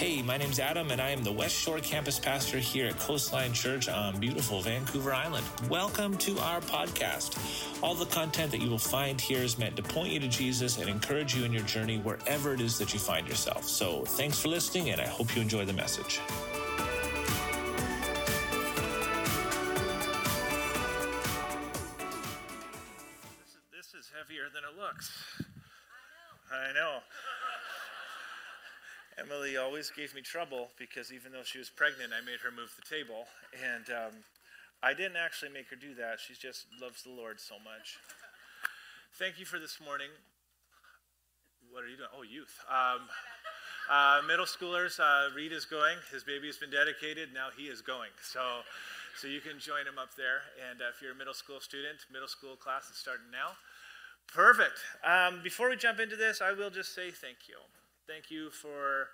Hey, my name's Adam, and I am the West Shore campus pastor here at Coastline Church on beautiful Vancouver Island. Welcome to our podcast. All the content that you will find here is meant to point you to Jesus and encourage you in your journey wherever it is that you find yourself. So thanks for listening, and I hope you enjoy the message. Emily always gave me trouble because even though she was pregnant, I made her move the table. And um, I didn't actually make her do that. She just loves the Lord so much. Thank you for this morning. What are you doing? Oh, youth. Um, uh, middle schoolers, uh, Reed is going. His baby has been dedicated. Now he is going. So, so you can join him up there. And uh, if you're a middle school student, middle school class is starting now. Perfect. Um, before we jump into this, I will just say thank you. Thank you for,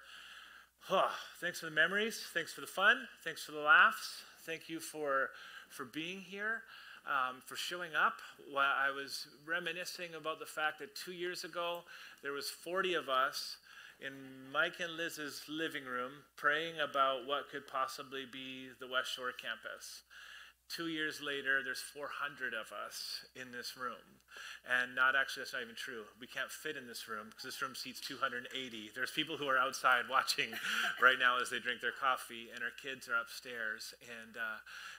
thanks for the memories. Thanks for the fun. Thanks for the laughs. Thank you for, for being here, um, for showing up. While I was reminiscing about the fact that two years ago, there was 40 of us in Mike and Liz's living room praying about what could possibly be the West Shore campus. Two years later, there's 400 of us in this room. And not actually, that's not even true. We can't fit in this room because this room seats 280. There's people who are outside watching right now as they drink their coffee, and our kids are upstairs. And uh,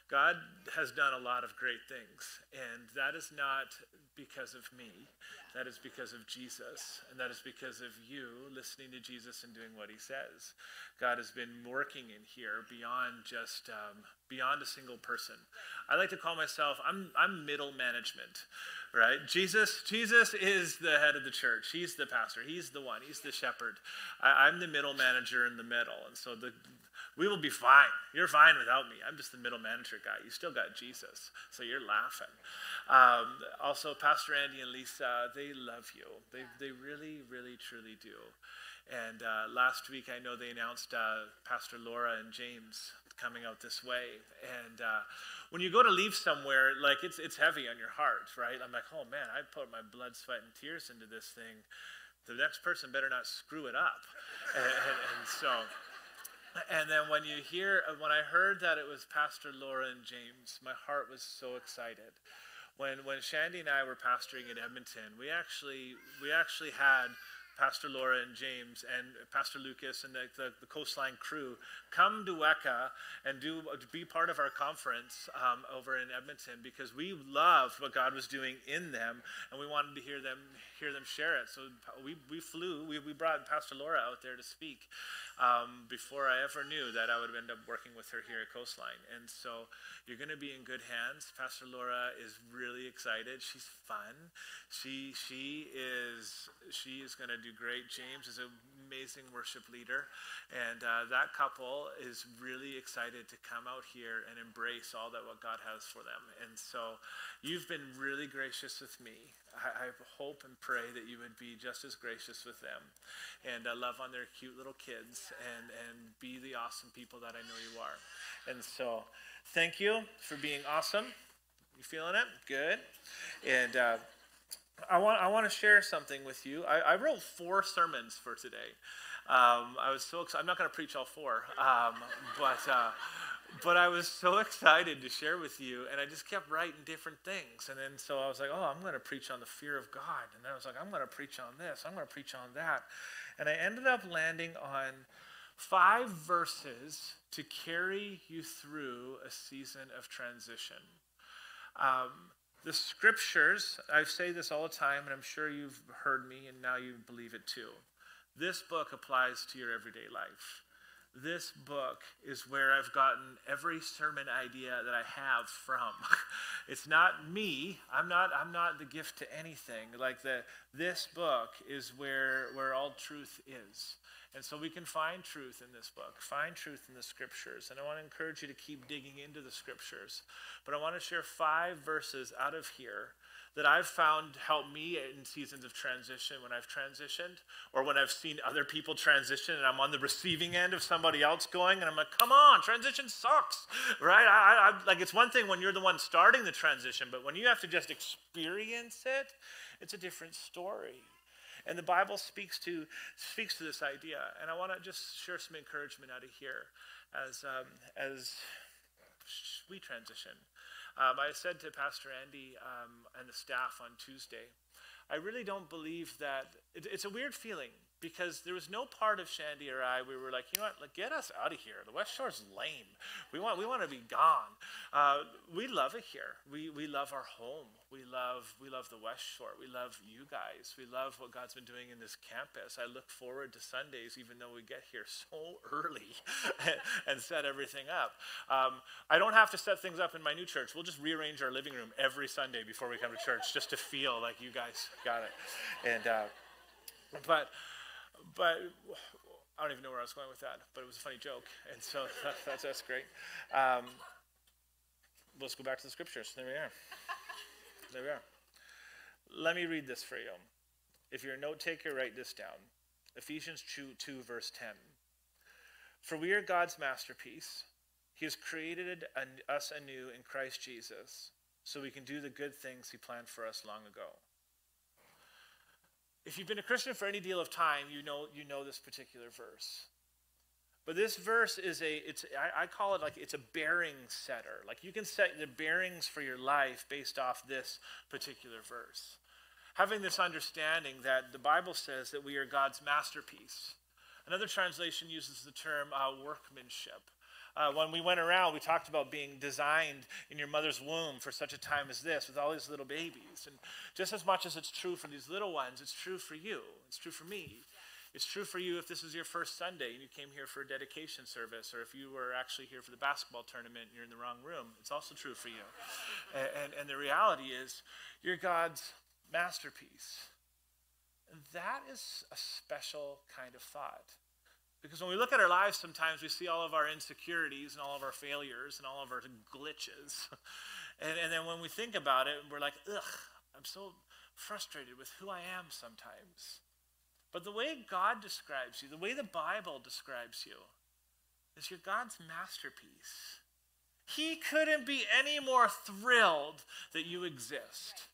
God has done a lot of great things. And that is not because of me, that is because of Jesus. And that is because of you listening to Jesus and doing what he says. God has been working in here beyond just um, beyond a single person. I like to call myself I'm I'm middle management, right? Jesus Jesus is the head of the church. He's the pastor. He's the one. He's the shepherd. I, I'm the middle manager in the middle, and so the we will be fine. You're fine without me. I'm just the middle manager guy. You still got Jesus, so you're laughing. Um, also, Pastor Andy and Lisa, they love you. They, they really, really, truly do. And uh, last week, I know they announced uh, Pastor Laura and James coming out this way. And uh, when you go to leave somewhere, like it's, it's heavy on your heart, right? I'm like, oh man, I put my blood, sweat, and tears into this thing. The next person better not screw it up. and, and, and so, and then when you hear, when I heard that it was Pastor Laura and James, my heart was so excited. When, when Shandy and I were pastoring in Edmonton, we actually, we actually had Pastor Laura and James and Pastor Lucas and the, the, the Coastline crew come to WECA and do be part of our conference um, over in Edmonton because we loved what God was doing in them and we wanted to hear them hear them share it. So we, we flew, we, we brought Pastor Laura out there to speak um, before I ever knew that I would end up working with her here at Coastline. And so you're going to be in good hands. Pastor Laura is really excited. She's fun. She she is she is going to do great. James is an amazing worship leader, and uh, that couple is really excited to come out here and embrace all that what God has for them. And so you've been really gracious with me. I, I hope and pray that you would be just as gracious with them and uh, love on their cute little kids and, and be the awesome people that I know you are. And so, thank you for being awesome. You feeling it? Good. And uh, I want I want to share something with you. I, I wrote four sermons for today. Um, I was so excited. I'm not going to preach all four, um, but. Uh, but I was so excited to share with you, and I just kept writing different things. And then so I was like, oh, I'm going to preach on the fear of God. And then I was like, I'm going to preach on this, I'm going to preach on that. And I ended up landing on five verses to carry you through a season of transition. Um, the scriptures, I say this all the time, and I'm sure you've heard me, and now you believe it too. This book applies to your everyday life this book is where I've gotten every sermon idea that I have from. it's not me. I'm not I'm not the gift to anything. Like the this book is where where all truth is. And so we can find truth in this book, find truth in the scriptures. And I want to encourage you to keep digging into the scriptures. But I want to share five verses out of here that I've found help me in seasons of transition when I've transitioned or when I've seen other people transition and I'm on the receiving end of somebody else going and I'm like, come on, transition sucks, right? I, I, like it's one thing when you're the one starting the transition, but when you have to just experience it, it's a different story. And the Bible speaks to, speaks to this idea. And I want to just share some encouragement out of here as, um, as we transition. Um, I said to Pastor Andy um, and the staff on Tuesday, I really don't believe that it, it's a weird feeling because there was no part of Shandy or I we were like, you know what, like, get us out of here. The West Shore's lame. We want we want to be gone. Uh, we love it here. We we love our home. We love we love the West Shore. We love you guys. We love what God's been doing in this campus. I look forward to Sundays, even though we get here so early and set everything up. Um, I don't have to set things up in my new church. We'll just rearrange our living room every Sunday before we come to church, just to feel like you guys got it. And uh, but but I don't even know where I was going with that, but it was a funny joke, and so that's that's great. Um, let's go back to the scriptures. There we are. There we are. Let me read this for you. If you're a note taker, write this down. Ephesians 2, 2 verse 10. For we are God's masterpiece. He has created an, us anew in Christ Jesus so we can do the good things he planned for us long ago. If you've been a Christian for any deal of time, you know, you know this particular verse. But this verse is a, it's, I, I, call it like it's a bearing setter. Like you can set the bearings for your life based off this particular verse. Having this understanding that the Bible says that we are God's masterpiece. Another translation uses the term uh, workmanship. Uh, when we went around, we talked about being designed in your mother's womb for such a time as this with all these little babies. And just as much as it's true for these little ones, it's true for you. It's true for me. It's true for you if this is your first Sunday and you came here for a dedication service, or if you were actually here for the basketball tournament and you're in the wrong room. It's also true for you. And, and, and the reality is, you're God's masterpiece. That is a special kind of thought. Because when we look at our lives, sometimes we see all of our insecurities and all of our failures and all of our glitches. and, and then when we think about it, we're like, ugh, I'm so frustrated with who I am sometimes. But the way God describes you, the way the Bible describes you, is you're God's masterpiece. He couldn't be any more thrilled that you exist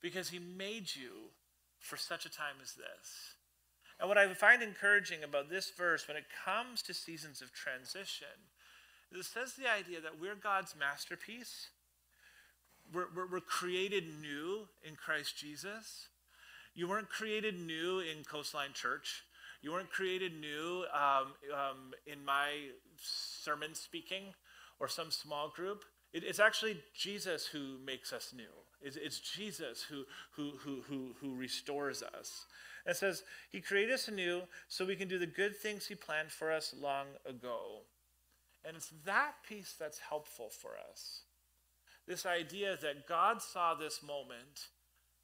because he made you for such a time as this. And what I find encouraging about this verse when it comes to seasons of transition is it says the idea that we're God's masterpiece. We're, we're, we're created new in Christ Jesus. You weren't created new in Coastline Church. You weren't created new um, um, in my sermon speaking or some small group. It, it's actually Jesus who makes us new. It's, it's Jesus who, who, who, who, who restores us. It says, He created us anew so we can do the good things He planned for us long ago. And it's that piece that's helpful for us. This idea that God saw this moment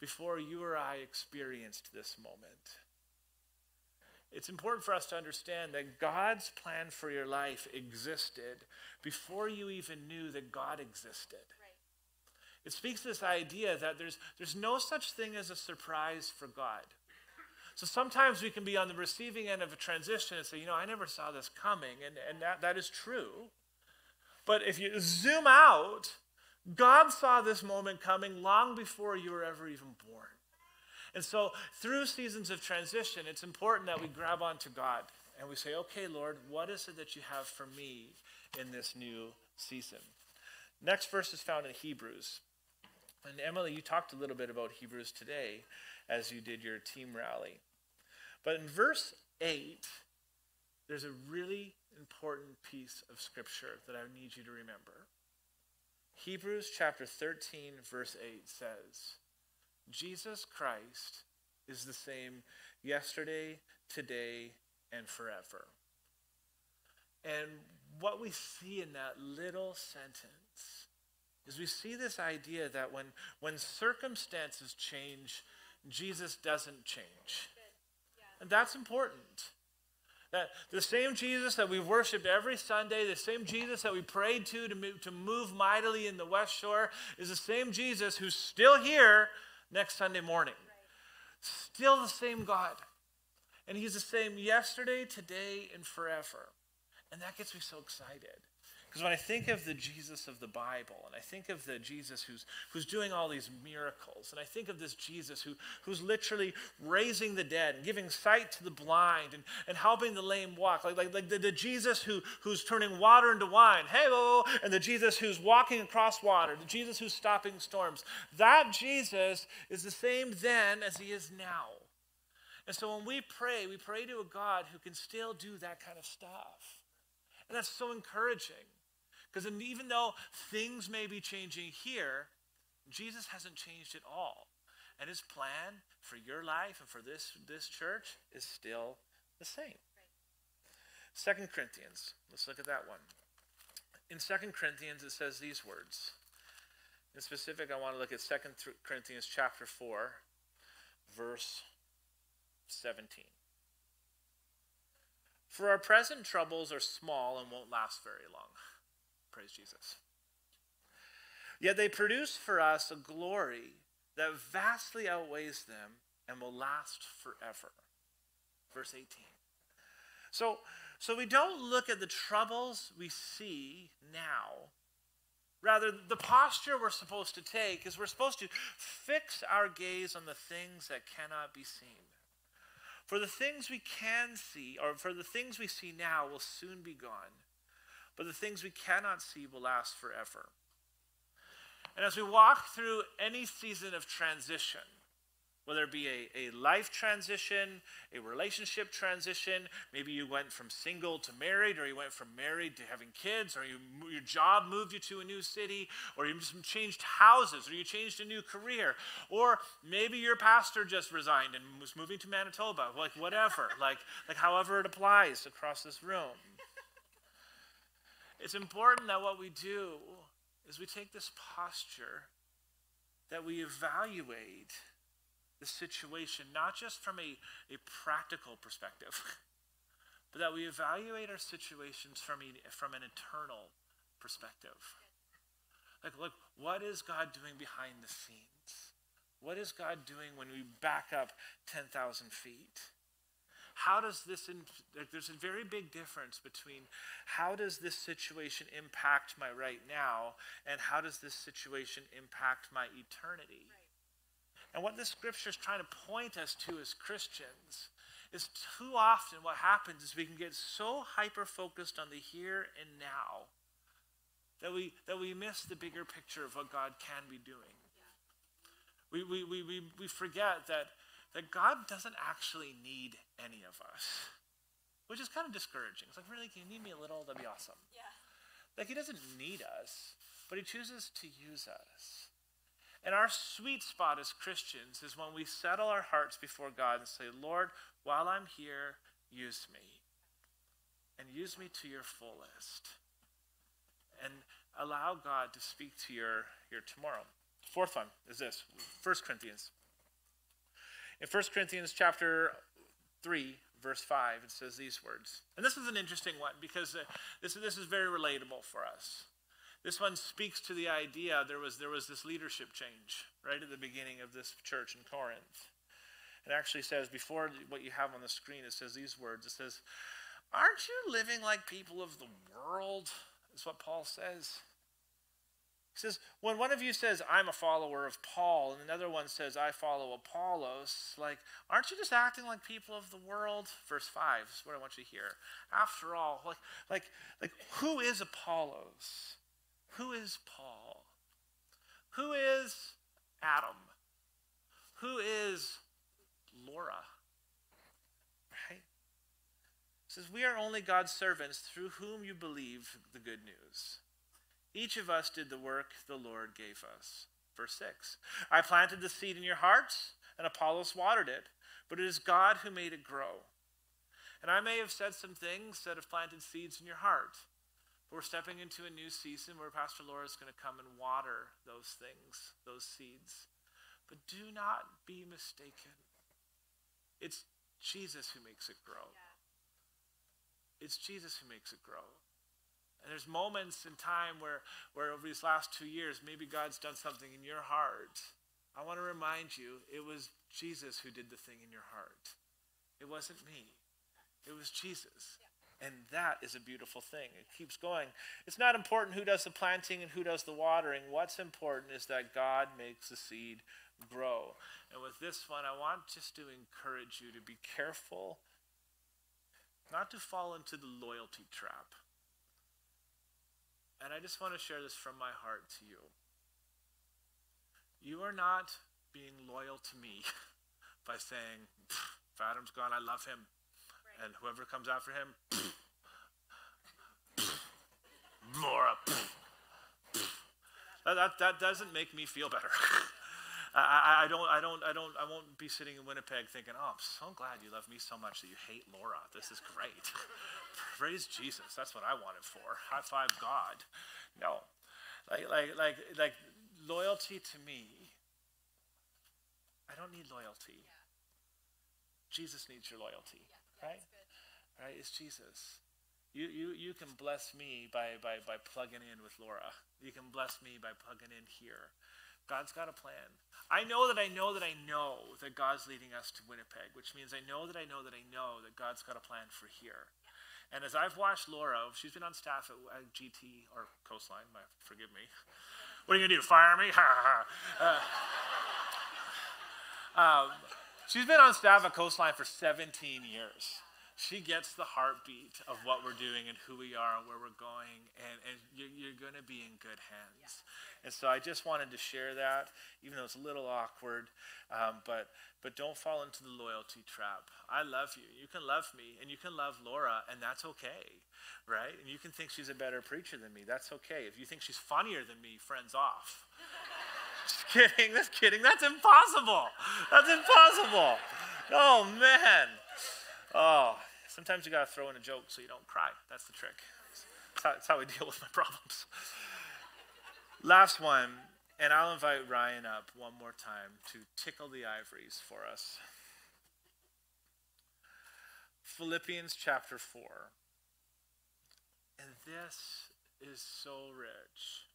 before you or I experienced this moment. It's important for us to understand that God's plan for your life existed before you even knew that God existed. Right. It speaks to this idea that there's, there's no such thing as a surprise for God. So sometimes we can be on the receiving end of a transition and say, you know, I never saw this coming, and, and that, that is true. But if you zoom out, God saw this moment coming long before you were ever even born. And so through seasons of transition, it's important that we grab onto God and we say, okay, Lord, what is it that you have for me in this new season? Next verse is found in Hebrews. And Emily, you talked a little bit about Hebrews today as you did your team rally. But in verse 8, there's a really important piece of scripture that I need you to remember. Hebrews chapter 13, verse 8 says, Jesus Christ is the same yesterday, today, and forever. And what we see in that little sentence is we see this idea that when, when circumstances change, Jesus doesn't change. And that's important. That the same Jesus that we worshiped every Sunday, the same Jesus that we prayed to to move, to move mightily in the West Shore, is the same Jesus who's still here next Sunday morning. Still the same God. And He's the same yesterday, today, and forever. And that gets me so excited. Because when I think of the Jesus of the Bible, and I think of the Jesus who's, who's doing all these miracles, and I think of this Jesus who, who's literally raising the dead and giving sight to the blind and, and helping the lame walk, like, like, like the, the Jesus who, who's turning water into wine, hey, and the Jesus who's walking across water, the Jesus who's stopping storms, that Jesus is the same then as he is now. And so when we pray, we pray to a God who can still do that kind of stuff. And that's so encouraging. Because even though things may be changing here, Jesus hasn't changed at all. And his plan for your life and for this, this church is still the same. Second Corinthians, let's look at that one. In Second Corinthians, it says these words. In specific, I want to look at Second Corinthians chapter 4, verse 17. For our present troubles are small and won't last very long. Praise Jesus. Yet they produce for us a glory that vastly outweighs them and will last forever. Verse 18. So, so we don't look at the troubles we see now. Rather, the posture we're supposed to take is we're supposed to fix our gaze on the things that cannot be seen. For the things we can see, or for the things we see now, will soon be gone but the things we cannot see will last forever. And as we walk through any season of transition, whether it be a, a life transition, a relationship transition, maybe you went from single to married, or you went from married to having kids, or you, your job moved you to a new city, or you changed houses, or you changed a new career, or maybe your pastor just resigned and was moving to Manitoba, like whatever, like, like however it applies across this room. It's important that what we do is we take this posture that we evaluate the situation, not just from a, a practical perspective, but that we evaluate our situations from, a, from an eternal perspective. Like, look, what is God doing behind the scenes? What is God doing when we back up 10,000 feet? How does this, in, there's a very big difference between how does this situation impact my right now and how does this situation impact my eternity? Right. And what this scripture is trying to point us to as Christians is too often what happens is we can get so hyper focused on the here and now that we, that we miss the bigger picture of what God can be doing. Yeah. We, we, we, we, we forget that that God doesn't actually need any of us, which is kind of discouraging. It's like, really, can you need me a little? That'd be awesome. Yeah. Like, He doesn't need us, but He chooses to use us. And our sweet spot as Christians is when we settle our hearts before God and say, Lord, while I'm here, use me. And use me to your fullest. And allow God to speak to your, your tomorrow. Fourth one is this 1 Corinthians in 1 Corinthians chapter 3, verse 5, it says these words. And this is an interesting one because uh, this, this is very relatable for us. This one speaks to the idea there was, there was this leadership change right at the beginning of this church in Corinth. It actually says, before what you have on the screen, it says these words. It says, Aren't you living like people of the world? Is what Paul says. He says, when one of you says, I'm a follower of Paul, and another one says, I follow Apollos, like, aren't you just acting like people of the world? Verse 5 is what I want you to hear. After all, like, like, like who is Apollos? Who is Paul? Who is Adam? Who is Laura? Right? He says, We are only God's servants through whom you believe the good news. Each of us did the work the Lord gave us. Verse 6 I planted the seed in your hearts, and Apollos watered it, but it is God who made it grow. And I may have said some things that have planted seeds in your heart. But we're stepping into a new season where Pastor Laura is going to come and water those things, those seeds. But do not be mistaken. It's Jesus who makes it grow. Yeah. It's Jesus who makes it grow. And there's moments in time where, where over these last two years, maybe God's done something in your heart. I want to remind you, it was Jesus who did the thing in your heart. It wasn't me. It was Jesus. And that is a beautiful thing. It keeps going. It's not important who does the planting and who does the watering. What's important is that God makes the seed grow. And with this one, I want just to encourage you to be careful not to fall into the loyalty trap. And I just want to share this from my heart to you. You are not being loyal to me by saying, if Adam's gone, I love him. Right. And whoever comes after him, Laura. that, that, that doesn't make me feel better. I, I, don't, I don't, I don't, I won't be sitting in Winnipeg thinking, "Oh, I'm so glad you love me so much that you hate Laura. This is great." Praise Jesus. That's what I wanted for. High five God. No, like, like, like, like loyalty to me. I don't need loyalty. Yeah. Jesus needs your loyalty, yeah, right? Right? It's Jesus. You, you, you can bless me by, by, by plugging in with Laura. You can bless me by plugging in here. God's got a plan. I know that I know that I know that God's leading us to Winnipeg, which means I know that I know that I know that God's got a plan for here. And as I've watched Laura, she's been on staff at, GT or Coastline, my, forgive me. What are you to do, fire me? uh, um, she's been on staff at Coastline for 17 years she gets the heartbeat of what we're doing and who we are and where we're going, and, and you're, you're going to be in good hands. Yeah. And so I just wanted to share that, even though it's a little awkward, um, but, but don't fall into the loyalty trap. I love you. You can love me, and you can love Laura, and that's okay, right? And you can think she's a better preacher than me. That's okay. If you think she's funnier than me, friends off. just kidding. That's kidding. That's impossible. That's impossible. Oh, man. Oh, Sometimes you got to throw in a joke so you don't cry. That's the trick. That's how, we deal with my problems. Last one, and I'll invite Ryan up one more time to tickle the ivories for us. Philippians chapter 4. And this is so rich.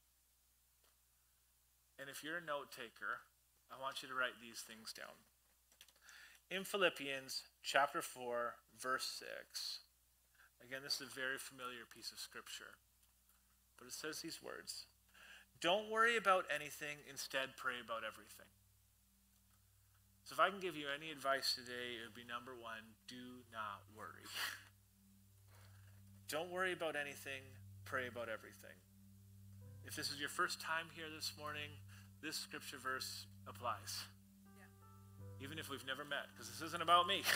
And if you're a note taker, I want you to write these things down in Philippians chapter 4, verse 6. Again, this is a very familiar piece of scripture. But it says these words Don't worry about anything, instead, pray about everything. So, if I can give you any advice today, it would be number one do not worry. Don't worry about anything, pray about everything. If this is your first time here this morning, this scripture verse applies even if we've never met, because this isn't about me.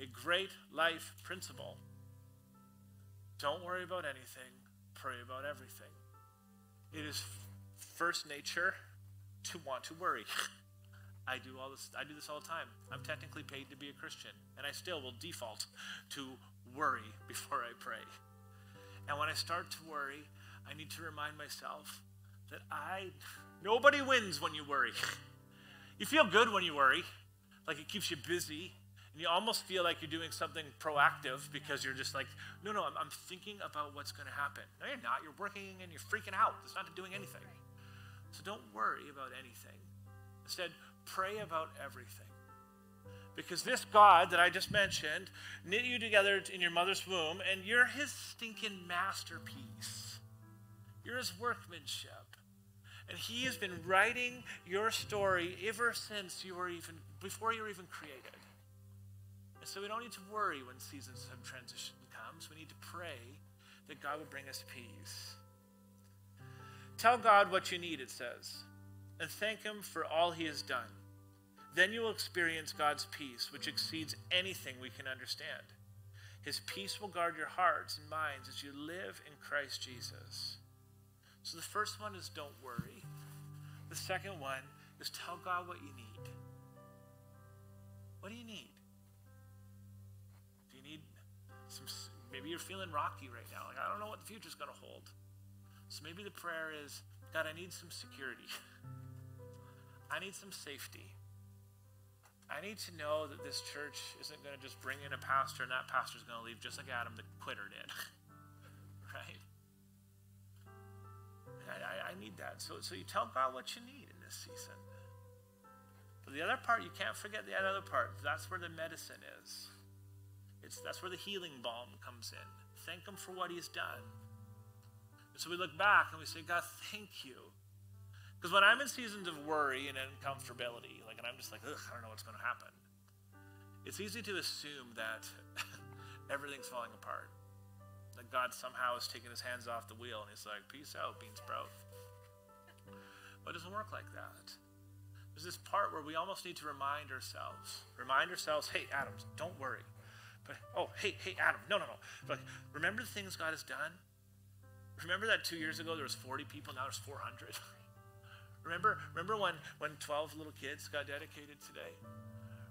a great life principle. Don't worry about anything, pray about everything. It is first nature to want to worry. I do all this I do this all the time. I'm technically paid to be a Christian, and I still will default to worry before I pray. And when I start to worry, I need to remind myself that I nobody wins when you worry. You feel good when you worry, like it keeps you busy. And you almost feel like you're doing something proactive because you're just like, no, no, I'm, I'm thinking about what's going to happen. No, you're not. You're working and you're freaking out. It's not doing anything. So don't worry about anything. Instead, pray about everything. Because this God that I just mentioned knit you together in your mother's womb, and you're his stinking masterpiece. You're his workmanship. And he has been writing your story ever since you were even, before you were even created. And so we don't need to worry when seasons of transition comes. We need to pray that God would bring us peace. Tell God what you need, it says, and thank him for all he has done. Then you will experience God's peace, which exceeds anything we can understand. His peace will guard your hearts and minds as you live in Christ Jesus. So the first one is don't worry. The second one is tell God what you need. What do you need? Do you need some, maybe you're feeling rocky right now. Like, I don't know what the future's going to hold. So maybe the prayer is God, I need some security. I need some safety. I need to know that this church isn't going to just bring in a pastor and that pastor's going to leave just like Adam the quitter did. Need that. So, so you tell God what you need in this season. But the other part, you can't forget the other part. That's where the medicine is. It's, that's where the healing balm comes in. Thank Him for what He's done. And so we look back and we say, God, thank you. Because when I'm in seasons of worry and uncomfortability, like, and I'm just like, ugh, I don't know what's going to happen, it's easy to assume that everything's falling apart. That God somehow has taken his hands off the wheel and he's like, peace out, bean sprout. But it doesn't work like that. There's this part where we almost need to remind ourselves, remind ourselves, hey, Adams, don't worry. But, oh, hey, hey, Adam, no, no, no. But remember the things God has done? Remember that two years ago there was 40 people, now there's 400? remember, remember when, when 12 little kids got dedicated today?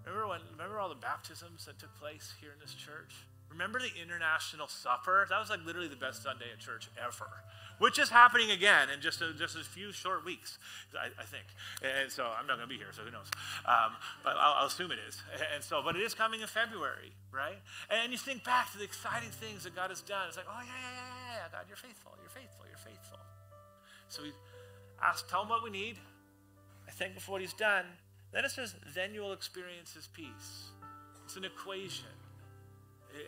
Remember when remember all the baptisms that took place here in this church? Remember the international supper? That was like literally the best Sunday at church ever, which is happening again in just a, just a few short weeks, I, I think. And so I'm not going to be here, so who knows? Um, but I'll, I'll, assume it is. And so, but it is coming in February, right? And you think back to the exciting things that God has done. It's like, oh yeah, yeah, yeah, yeah, God, you're faithful, you're faithful, you're faithful. So we ask, tell him what we need. I thank him for what he's done. Then it says, then you will experience his peace. It's an equation.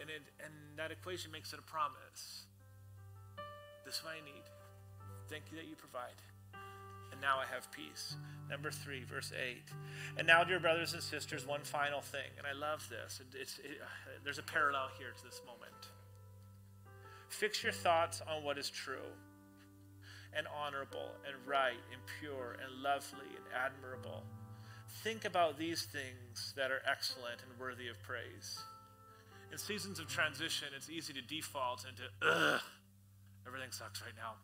And, it, and that equation makes it a promise. This is what I need. Thank you that you provide. And now I have peace. Number three, verse 8. And now, dear brothers and sisters, one final thing. And I love this. It, it, there's a parallel here to this moment. Fix your thoughts on what is true and honorable and right and pure and lovely and admirable think about these things that are excellent and worthy of praise. In seasons of transition, it's easy to default into, ugh, everything sucks right now.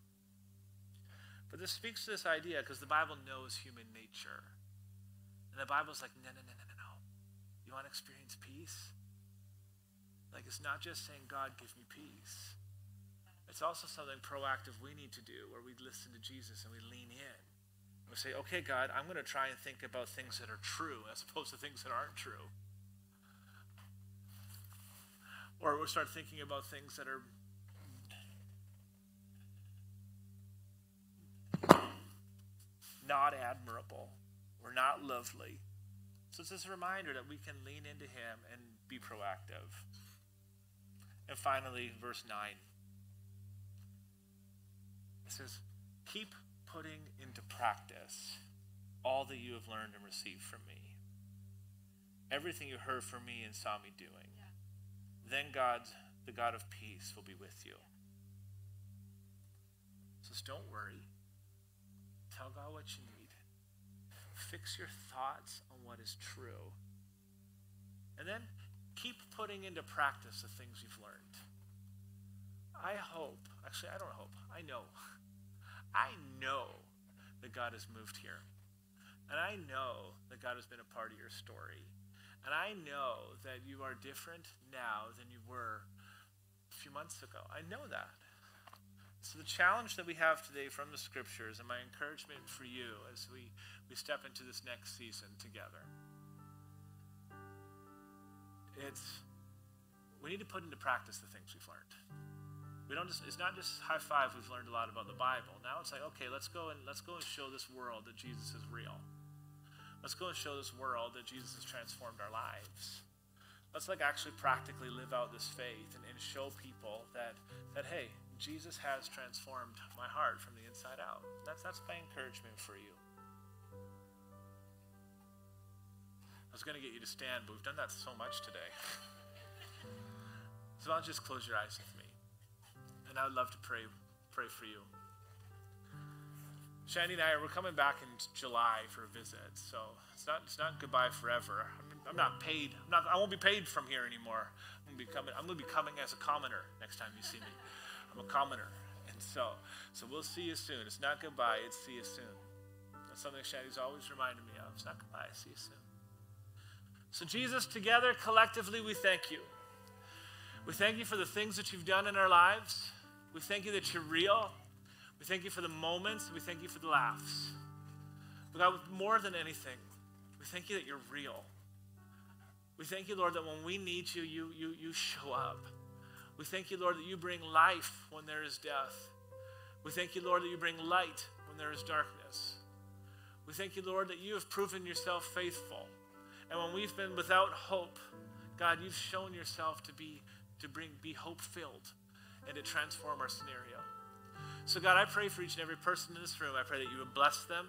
But this speaks to this idea because the Bible knows human nature. And the Bible's like, no, no, no, no, no, no. You want to experience peace? Like, it's not just saying, God, give me peace. It's also something proactive we need to do where we listen to Jesus and we lean in. And We say, okay, God, I'm going to try and think about things that are true as opposed to things that aren't true. Or we'll start thinking about things that are not admirable or not lovely. So it's just a reminder that we can lean into Him and be proactive. And finally, verse 9. It says, Keep putting into practice all that you have learned and received from me. Everything you heard from me and saw me doing. Yeah. Then God, the God of peace, will be with you. So don't worry. Tell God what you need. Fix your thoughts on what is true. And then keep putting into practice the things you've learned. I hope, actually, I don't hope, I know I know that God has moved here. And I know that God has been a part of your story. And I know that you are different now than you were a few months ago. I know that. So, the challenge that we have today from the scriptures and my encouragement for you as we, we step into this next season together it's we need to put into practice the things we've learned. We don't just, it's not just high five we've learned a lot about the Bible. Now it's like, okay, let's go and let's go and show this world that Jesus is real. Let's go and show this world that Jesus has transformed our lives. Let's like actually practically live out this faith and, and show people that that hey, Jesus has transformed my heart from the inside out. That's that's my encouragement for you. I was going to get you to stand, but we've done that so much today. so I'll just close your eyes with me and I would love to pray pray for you. Shandy and I we're coming back in July for a visit, so it's not it's not goodbye forever. I'm, not paid. I'm not. I won't be paid from here anymore. I'm gonna be coming. I'm gonna be coming as a commoner next time you see me. I'm a commoner, and so so we'll see you soon. It's not goodbye. It's see you soon. That's something Shandy's always reminded me of. It's not goodbye. See you soon. So Jesus, together collectively, we thank you. We thank you for the things that you've done in our lives. We thank you that you're real. We thank you for the moments. We thank you for the laughs. But God, more than anything, we thank you that you're real. We thank you, Lord, that when we need you, you, you, you show up. We thank you, Lord, that you bring life when there is death. We thank you, Lord, that you bring light when there is darkness. We thank you, Lord, that you have proven yourself faithful. And when we've been without hope, God, you've shown yourself to be to bring be hope filled and to transform our scenario. So God, I pray for each and every person in this room. I pray that you would bless them.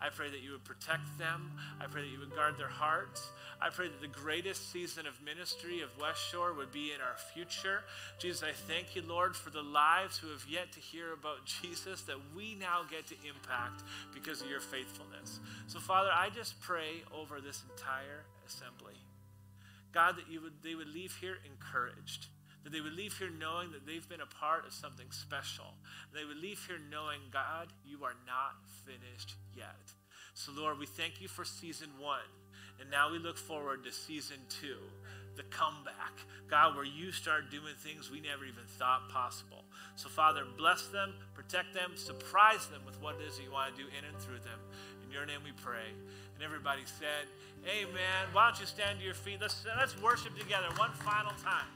I pray that you would protect them. I pray that you would guard their hearts. I pray that the greatest season of ministry of West Shore would be in our future. Jesus, I thank you, Lord, for the lives who have yet to hear about Jesus that we now get to impact because of your faithfulness. So, Father, I just pray over this entire assembly. God, that you would, they would leave here encouraged that they would leave here knowing that they've been a part of something special. They would leave here knowing, God, you are not finished yet. So, Lord, we thank you for season one. And now we look forward to season two, the comeback. God, where you start doing things we never even thought possible. So, Father, bless them, protect them, surprise them with what it is that you want to do in and through them. In your name we pray. And everybody said, Amen. Why don't you stand to your feet? Let's, let's worship together one final time.